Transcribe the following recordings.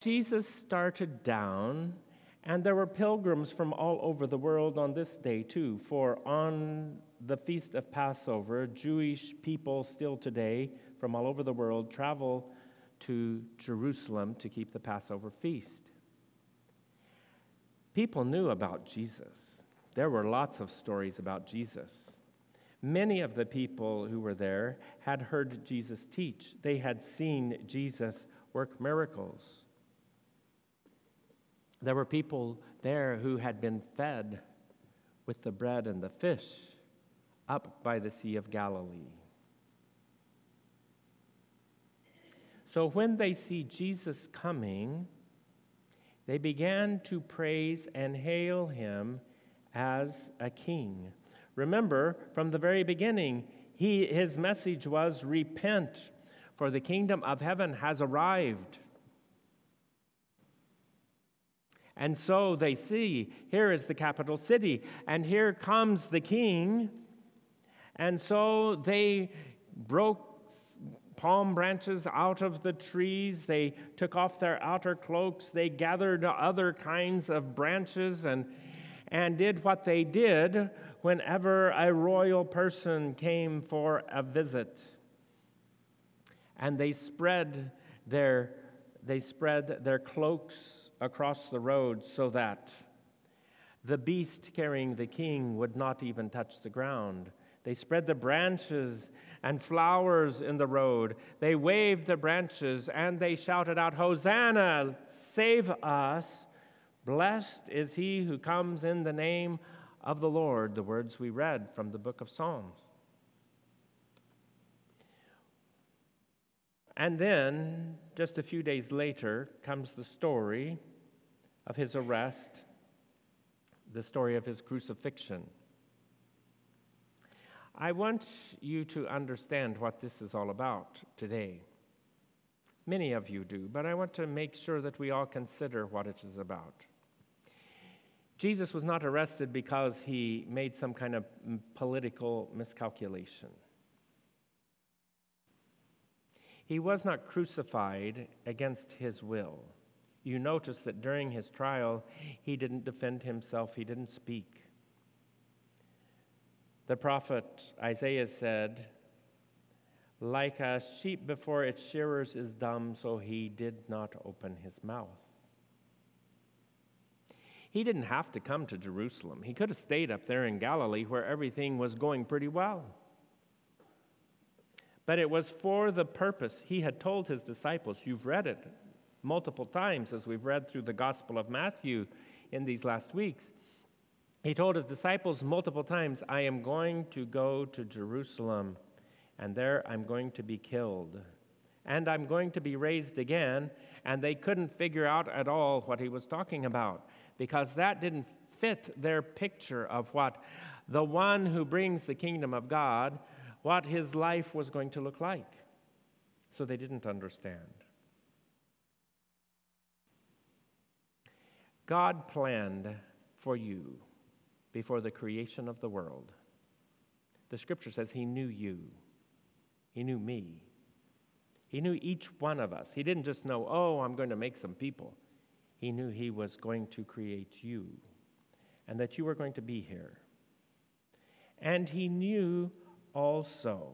Jesus started down, and there were pilgrims from all over the world on this day too, for on the feast of Passover, Jewish people still today from all over the world travel to Jerusalem to keep the Passover feast. People knew about Jesus. There were lots of stories about Jesus. Many of the people who were there had heard Jesus teach, they had seen Jesus work miracles. There were people there who had been fed with the bread and the fish up by the Sea of Galilee. So when they see Jesus coming, they began to praise and hail him as a king. Remember, from the very beginning, he, his message was repent, for the kingdom of heaven has arrived. And so they see here is the capital city, and here comes the king. And so they broke palm branches out of the trees. They took off their outer cloaks. They gathered other kinds of branches and, and did what they did whenever a royal person came for a visit. And they spread their, they spread their cloaks across the road so that the beast carrying the king would not even touch the ground. They spread the branches and flowers in the road. They waved the branches and they shouted out, Hosanna, save us. Blessed is he who comes in the name of the Lord, the words we read from the book of Psalms. And then, just a few days later, comes the story of his arrest, the story of his crucifixion. I want you to understand what this is all about today. Many of you do, but I want to make sure that we all consider what it is about. Jesus was not arrested because he made some kind of political miscalculation. He was not crucified against his will. You notice that during his trial, he didn't defend himself, he didn't speak. The prophet Isaiah said, Like a sheep before its shearers is dumb, so he did not open his mouth. He didn't have to come to Jerusalem. He could have stayed up there in Galilee where everything was going pretty well. But it was for the purpose. He had told his disciples, you've read it multiple times as we've read through the Gospel of Matthew in these last weeks. He told his disciples multiple times, I am going to go to Jerusalem, and there I'm going to be killed. And I'm going to be raised again. And they couldn't figure out at all what he was talking about because that didn't fit their picture of what the one who brings the kingdom of God, what his life was going to look like. So they didn't understand. God planned for you before the creation of the world. The scripture says he knew you, he knew me, he knew each one of us. He didn't just know, oh, I'm going to make some people. He knew He was going to create you and that you were going to be here. And He knew also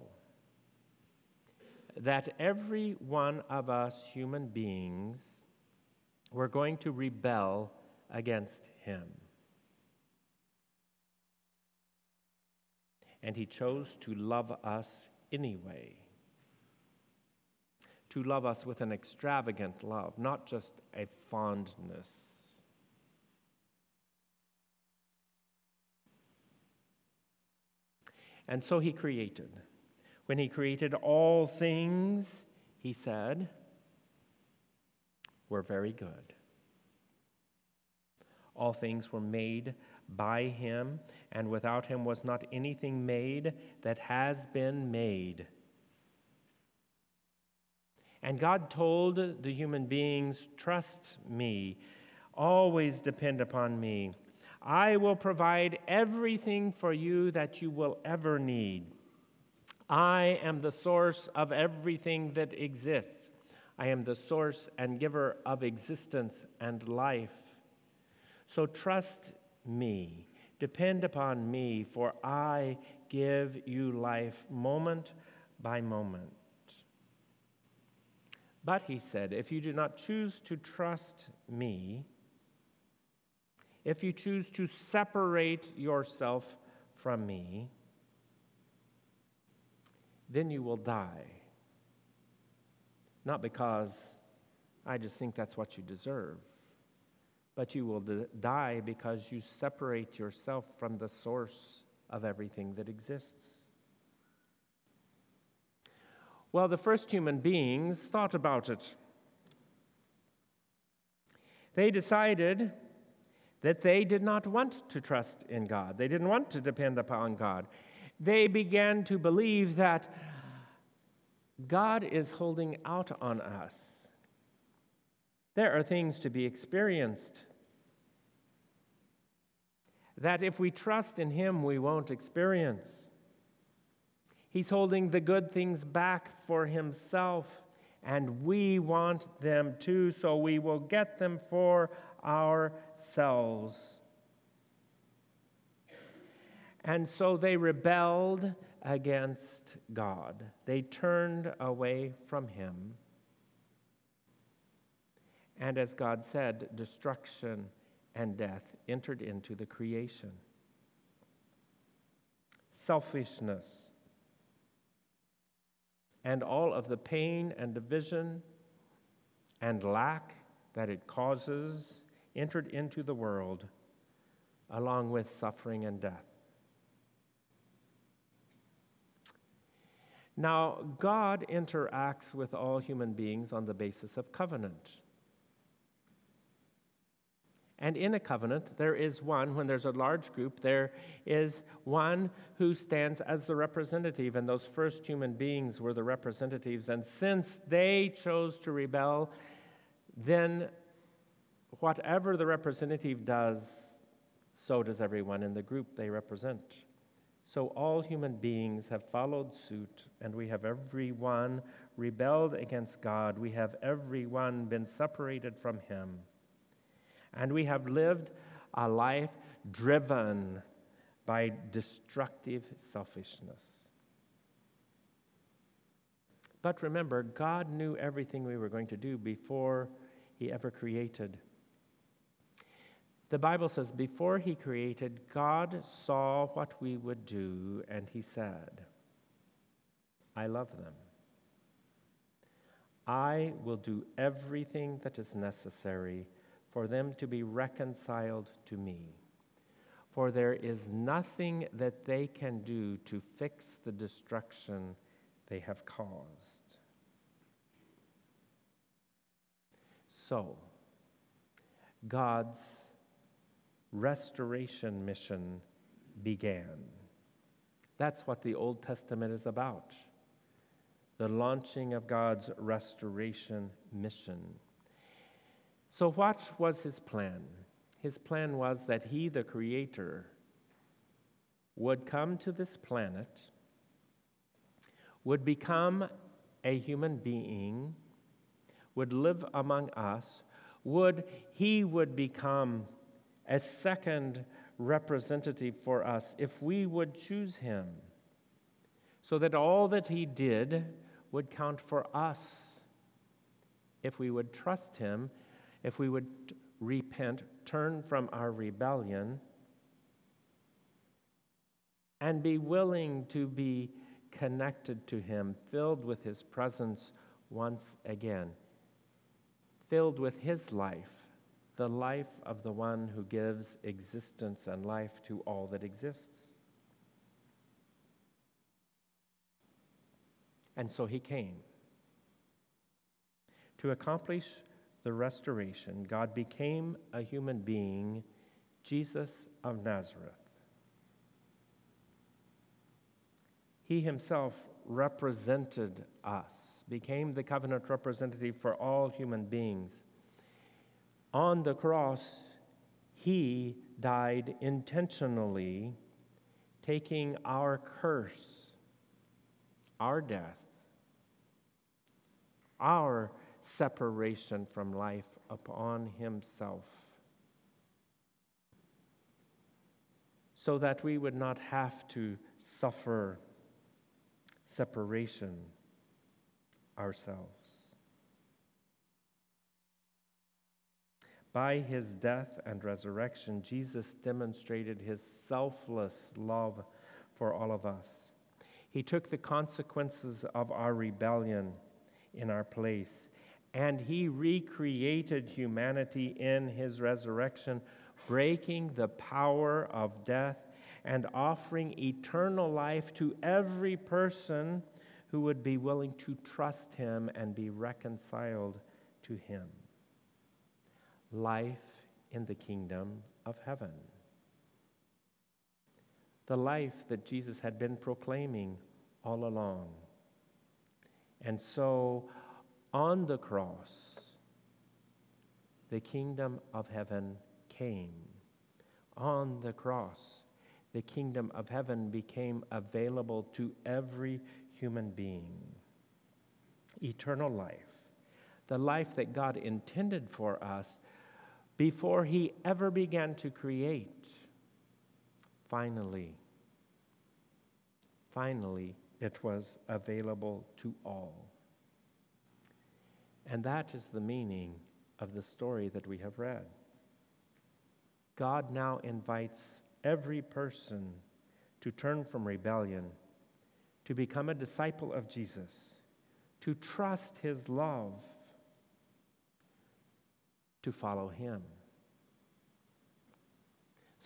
that every one of us human beings were going to rebel against Him. And He chose to love us anyway to love us with an extravagant love, not just a fondness. And so he created. When he created all things, he said, were very good. All things were made by him, and without him was not anything made that has been made. And God told the human beings, Trust me, always depend upon me. I will provide everything for you that you will ever need. I am the source of everything that exists. I am the source and giver of existence and life. So trust me, depend upon me, for I give you life moment by moment. But he said, if you do not choose to trust me, if you choose to separate yourself from me, then you will die. Not because I just think that's what you deserve, but you will die because you separate yourself from the source of everything that exists. Well, the first human beings thought about it. They decided that they did not want to trust in God, they didn't want to depend upon God. They began to believe that God is holding out on us. There are things to be experienced that if we trust in Him, we won't experience. He's holding the good things back for Himself, and we want them too, so we will get them for ourselves. And so they rebelled against God. They turned away from Him. And as God said, destruction and death entered into the creation. Selfishness and all of the pain and division and lack that it causes entered into the world along with suffering and death. Now, God interacts with all human beings on the basis of covenant. And in a covenant, there is one, when there's a large group, there is one who stands as the representative, and those first human beings were the representatives. And since they chose to rebel, then whatever the representative does, so does everyone in the group they represent. So all human beings have followed suit, and we have everyone rebelled against God. We have everyone been separated from Him. And we have lived a life driven by destructive selfishness. But remember, God knew everything we were going to do before He ever created the Bible says, before he created, God saw what we would do, and he said, I love them. I will do everything that is necessary for them to be reconciled to me. For there is nothing that they can do to fix the destruction they have caused. So, God's restoration mission began. That's what the Old Testament is about the launching of God's restoration mission. So, what was his plan? His plan was that he, the Creator, would come to this planet, would become a human being, would live among us, would he would become a second representative for us if we would choose him, so that all that he did would count for us if we would trust him, if we would repent, turn from our rebellion, and be willing to be connected to him, filled with his presence once again, filled with his life the life of the one who gives existence and life to all that exists. And so he came. To accomplish the restoration, God became a human being, Jesus of Nazareth. He himself represented us, became the covenant representative for all human beings on the cross, he died intentionally, taking our curse, our death, our separation from life upon himself so that we would not have to suffer separation ourselves. By his death and resurrection, Jesus demonstrated his selfless love for all of us. He took the consequences of our rebellion in our place, and he recreated humanity in his resurrection, breaking the power of death and offering eternal life to every person who would be willing to trust him and be reconciled to him. Life in the kingdom of heaven. The life that Jesus had been proclaiming all along. And so on the cross, the kingdom of heaven came. On the cross, the kingdom of heaven became available to every human being. Eternal life, the life that God intended for us before He ever began to create. Finally, finally, it was available to all. And that is the meaning of the story that we have read. God now invites every person to turn from rebellion, to become a disciple of Jesus, to trust his love, to follow him.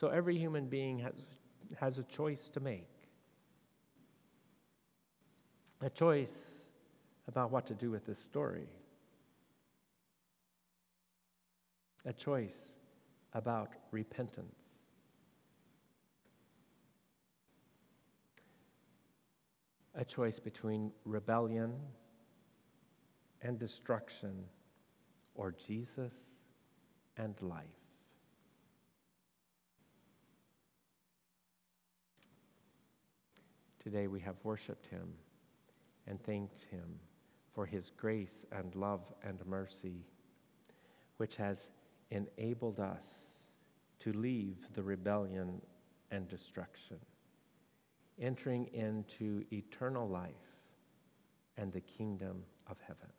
So every human being has, has a choice to make a choice about what to do with this story, a choice about repentance. A choice between rebellion and destruction, or Jesus and life. Today we have worshiped him and thanked him for his grace and love and mercy, which has enabled us to leave the rebellion and destruction, entering into eternal life and the kingdom of heaven.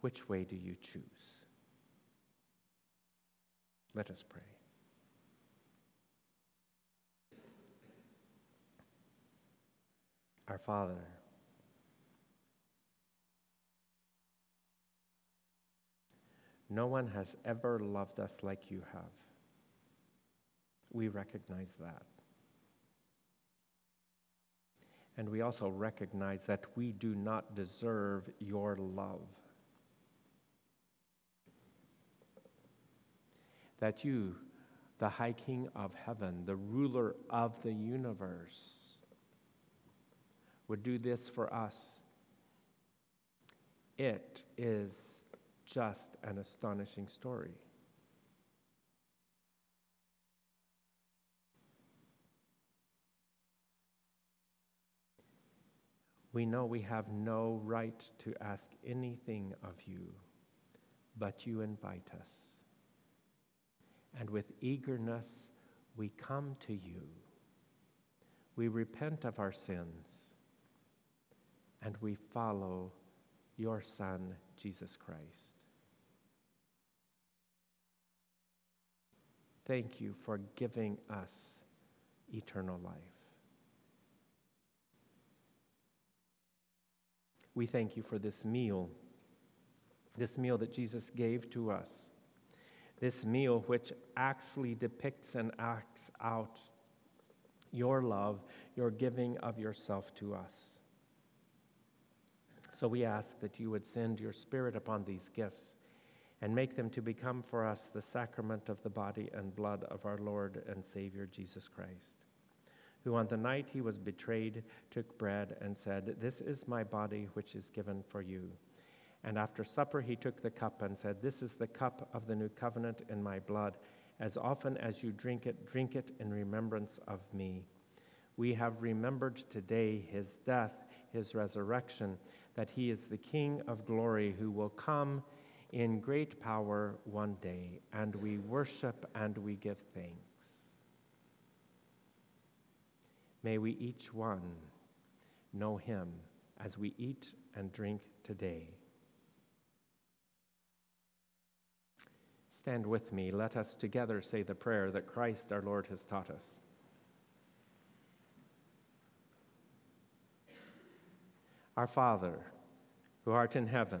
Which way do you choose? Let us pray. Our Father, no one has ever loved us like you have. We recognize that. And we also recognize that we do not deserve your love. That you, the High King of heaven, the ruler of the universe, would do this for us. It is just an astonishing story. We know we have no right to ask anything of you, but you invite us. And with eagerness, we come to you. We repent of our sins and we follow your Son, Jesus Christ. Thank you for giving us eternal life. We thank you for this meal, this meal that Jesus gave to us, this meal which actually depicts and acts out your love, your giving of yourself to us. So we ask that you would send your Spirit upon these gifts and make them to become for us the sacrament of the body and blood of our Lord and Savior Jesus Christ, who on the night he was betrayed took bread and said, This is my body which is given for you. And after supper he took the cup and said, This is the cup of the new covenant in my blood. As often as you drink it, drink it in remembrance of me. We have remembered today his death his resurrection, that he is the King of glory who will come in great power one day, and we worship and we give thanks. May we each one know him as we eat and drink today. Stand with me. Let us together say the prayer that Christ our Lord has taught us. Our Father, who art in heaven,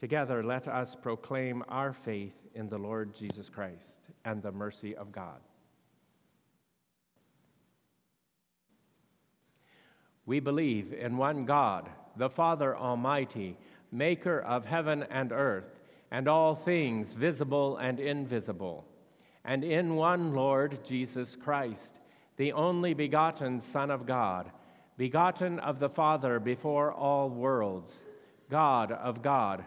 Together, let us proclaim our faith in the Lord Jesus Christ and the mercy of God. We believe in one God, the Father Almighty, maker of heaven and earth and all things visible and invisible, and in one Lord Jesus Christ, the only begotten Son of God, begotten of the Father before all worlds, God of God,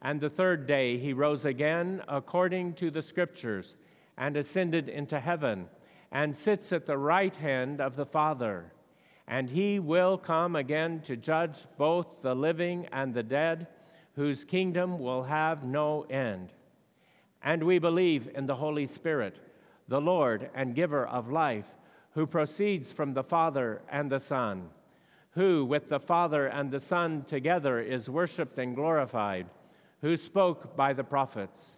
and the third day he rose again according to the Scriptures and ascended into heaven and sits at the right hand of the Father and he will come again to judge both the living and the dead, whose kingdom will have no end. And we believe in the Holy Spirit, the Lord and giver of life, who proceeds from the Father and the Son, who with the Father and the Son together is worshiped and glorified, who spoke by the prophets.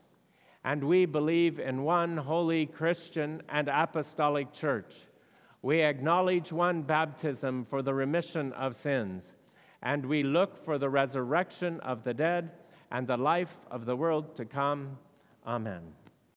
And we believe in one holy Christian and apostolic church we acknowledge one baptism for the remission of sins, and we look for the resurrection of the dead and the life of the world to come. Amen.